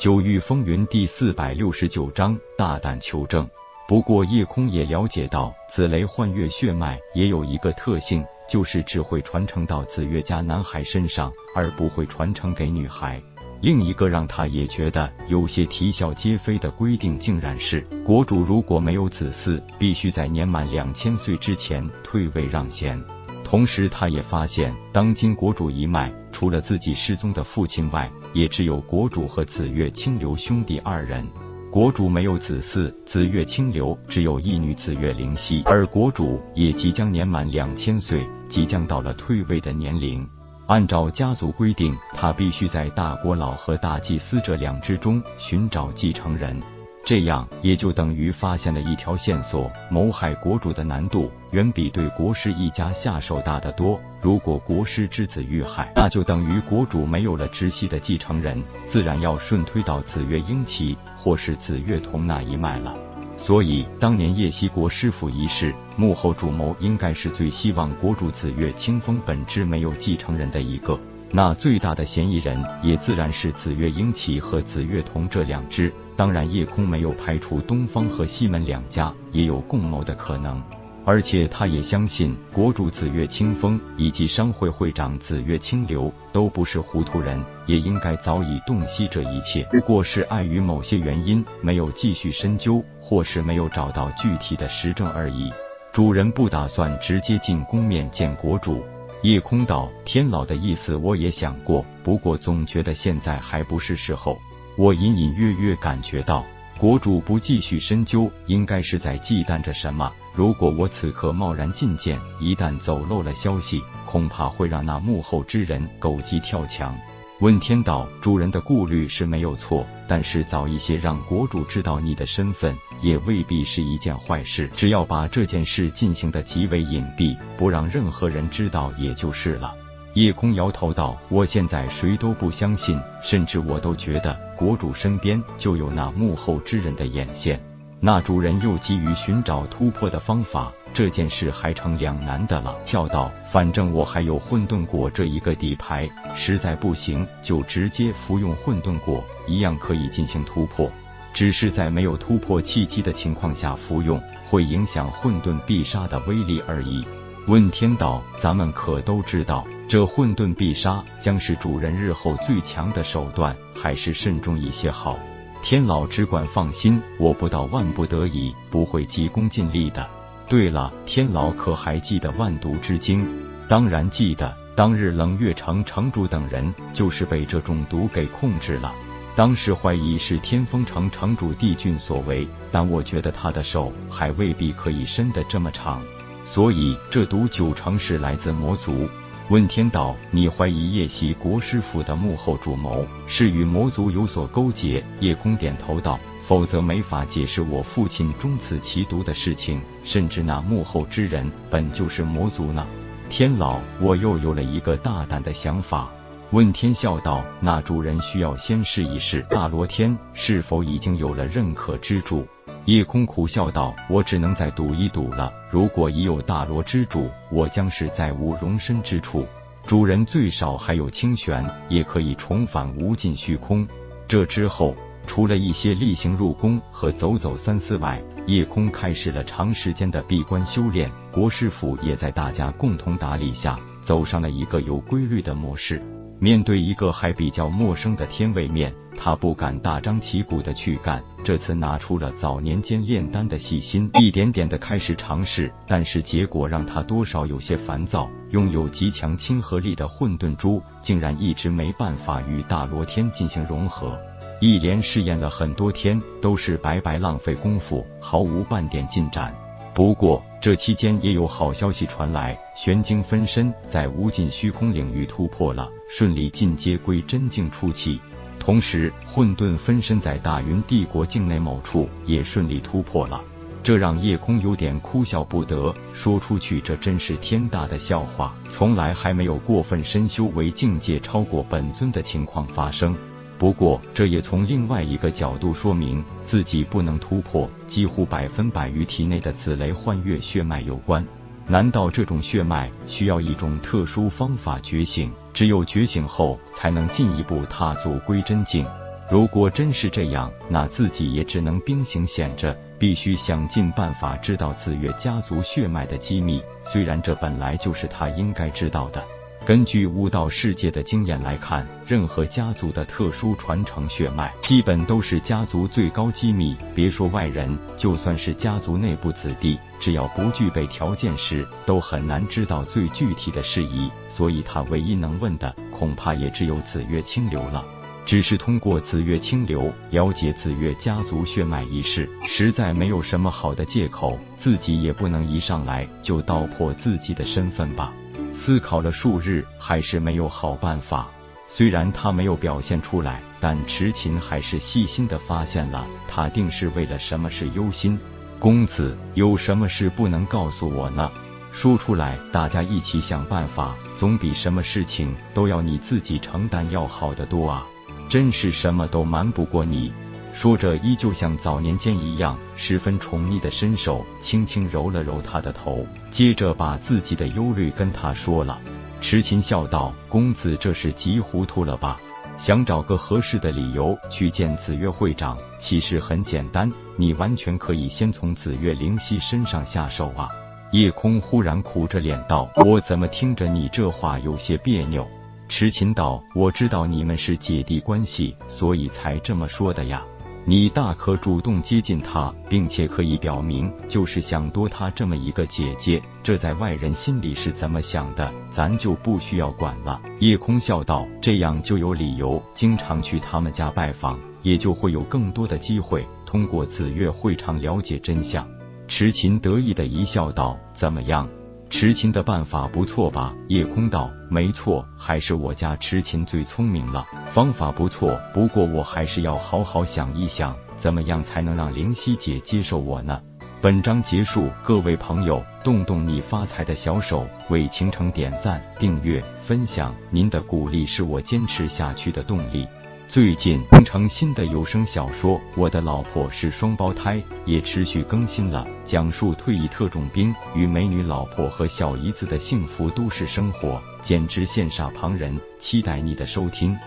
九域风云第四百六十九章大胆求证。不过叶空也了解到，紫雷幻月血脉也有一个特性，就是只会传承到紫月家男孩身上，而不会传承给女孩。另一个让他也觉得有些啼笑皆非的规定，竟然是国主如果没有子嗣，必须在年满两千岁之前退位让贤。同时，他也发现，当今国主一脉，除了自己失踪的父亲外，也只有国主和紫月清流兄弟二人。国主没有子嗣，紫月清流只有一女紫月灵犀，而国主也即将年满两千岁，即将到了退位的年龄。按照家族规定，他必须在大国老和大祭司这两支中寻找继承人。这样也就等于发现了一条线索，谋害国主的难度远比对国师一家下手大得多。如果国师之子遇害，那就等于国主没有了直系的继承人，自然要顺推到紫月英奇或是紫月童那一脉了。所以，当年叶西国师傅一事，幕后主谋应该是最希望国主紫月清风本支没有继承人的一个。那最大的嫌疑人也自然是紫月英奇和紫月童这两只。当然，夜空没有排除东方和西门两家也有共谋的可能。而且，他也相信国主紫月清风以及商会会长紫月清流都不是糊涂人，也应该早已洞悉这一切，不过是碍于某些原因没有继续深究，或是没有找到具体的实证而已。主人不打算直接进宫面见国主。夜空道：“天老的意思我也想过，不过总觉得现在还不是时候。我隐隐约约感觉到。”国主不继续深究，应该是在忌惮着什么。如果我此刻贸然进谏，一旦走漏了消息，恐怕会让那幕后之人狗急跳墙。问天道，主人的顾虑是没有错，但是早一些让国主知道你的身份，也未必是一件坏事。只要把这件事进行的极为隐蔽，不让任何人知道，也就是了。夜空摇头道：“我现在谁都不相信，甚至我都觉得国主身边就有那幕后之人的眼线。那主人又急于寻找突破的方法，这件事还成两难的了。”笑道：“反正我还有混沌果这一个底牌，实在不行就直接服用混沌果，一样可以进行突破。只是在没有突破契机的情况下服用，会影响混沌必杀的威力而已。”问天道：“咱们可都知道。”这混沌必杀将是主人日后最强的手段，还是慎重一些好。天老只管放心，我不到万不得已不会急功近利的。对了，天老可还记得万毒之精？当然记得，当日冷月城城主等人就是被这种毒给控制了。当时怀疑是天风城城主帝俊所为，但我觉得他的手还未必可以伸得这么长，所以这毒九成是来自魔族。问天道：“你怀疑夜袭国师府的幕后主谋是与魔族有所勾结？”叶空点头道：“否则没法解释我父亲中此奇毒的事情，甚至那幕后之人本就是魔族呢。”天老，我又有了一个大胆的想法。问天笑道：“那主人需要先试一试大罗天是否已经有了认可之主。”夜空苦笑道：“我只能再赌一赌了。如果已有大罗之主，我将是再无容身之处。主人最少还有清玄，也可以重返无尽虚空。这之后，除了一些例行入宫和走走三思外，夜空开始了长时间的闭关修炼。国师府也在大家共同打理下，走上了一个有规律的模式。”面对一个还比较陌生的天位面，他不敢大张旗鼓的去干。这次拿出了早年间炼丹的细心，一点点的开始尝试，但是结果让他多少有些烦躁。拥有极强亲和力的混沌珠，竟然一直没办法与大罗天进行融合。一连试验了很多天，都是白白浪费功夫，毫无半点进展。不过这期间也有好消息传来，玄晶分身在无尽虚空领域突破了，顺利进阶归真境初期。同时，混沌分身在大云帝国境内某处也顺利突破了，这让夜空有点哭笑不得。说出去，这真是天大的笑话，从来还没有过分深修为境界超过本尊的情况发生。不过，这也从另外一个角度说明自己不能突破几乎百分百与体内的紫雷幻月血脉有关。难道这种血脉需要一种特殊方法觉醒？只有觉醒后，才能进一步踏足归真境？如果真是这样，那自己也只能兵行险着，必须想尽办法知道紫月家族血脉的机密。虽然这本来就是他应该知道的。根据武道世界的经验来看，任何家族的特殊传承血脉，基本都是家族最高机密。别说外人，就算是家族内部子弟，只要不具备条件时，都很难知道最具体的事宜。所以他唯一能问的，恐怕也只有紫月清流了。只是通过紫月清流了解紫月家族血脉一事，实在没有什么好的借口，自己也不能一上来就道破自己的身份吧。思考了数日，还是没有好办法。虽然他没有表现出来，但池琴还是细心的发现了，他定是为了什么事忧心。公子有什么事不能告诉我呢？说出来，大家一起想办法，总比什么事情都要你自己承担要好得多啊！真是什么都瞒不过你。说着，依旧像早年间一样，十分宠溺的伸手，轻轻揉了揉他的头，接着把自己的忧虑跟他说了。池琴笑道：“公子这是急糊涂了吧？想找个合适的理由去见紫月会长，其实很简单，你完全可以先从紫月灵犀身上下手啊。”夜空忽然苦着脸道：“我怎么听着你这话有些别扭？”池琴道：“我知道你们是姐弟关系，所以才这么说的呀。你大可主动接近他，并且可以表明就是想多他这么一个姐姐。这在外人心里是怎么想的，咱就不需要管了。”叶空笑道：“这样就有理由经常去他们家拜访，也就会有更多的机会通过紫月会场了解真相。”痴琴得意的一笑道：“怎么样？”痴琴的办法不错吧？夜空道：“没错，还是我家痴琴最聪明了。方法不错，不过我还是要好好想一想，怎么样才能让灵犀姐接受我呢？”本章结束，各位朋友，动动你发财的小手，为倾城点赞、订阅、分享，您的鼓励是我坚持下去的动力。最近完成新的有声小说《我的老婆是双胞胎》，也持续更新了，讲述退役特种兵与美女老婆和小姨子的幸福都市生活，简直羡煞旁人。期待你的收听。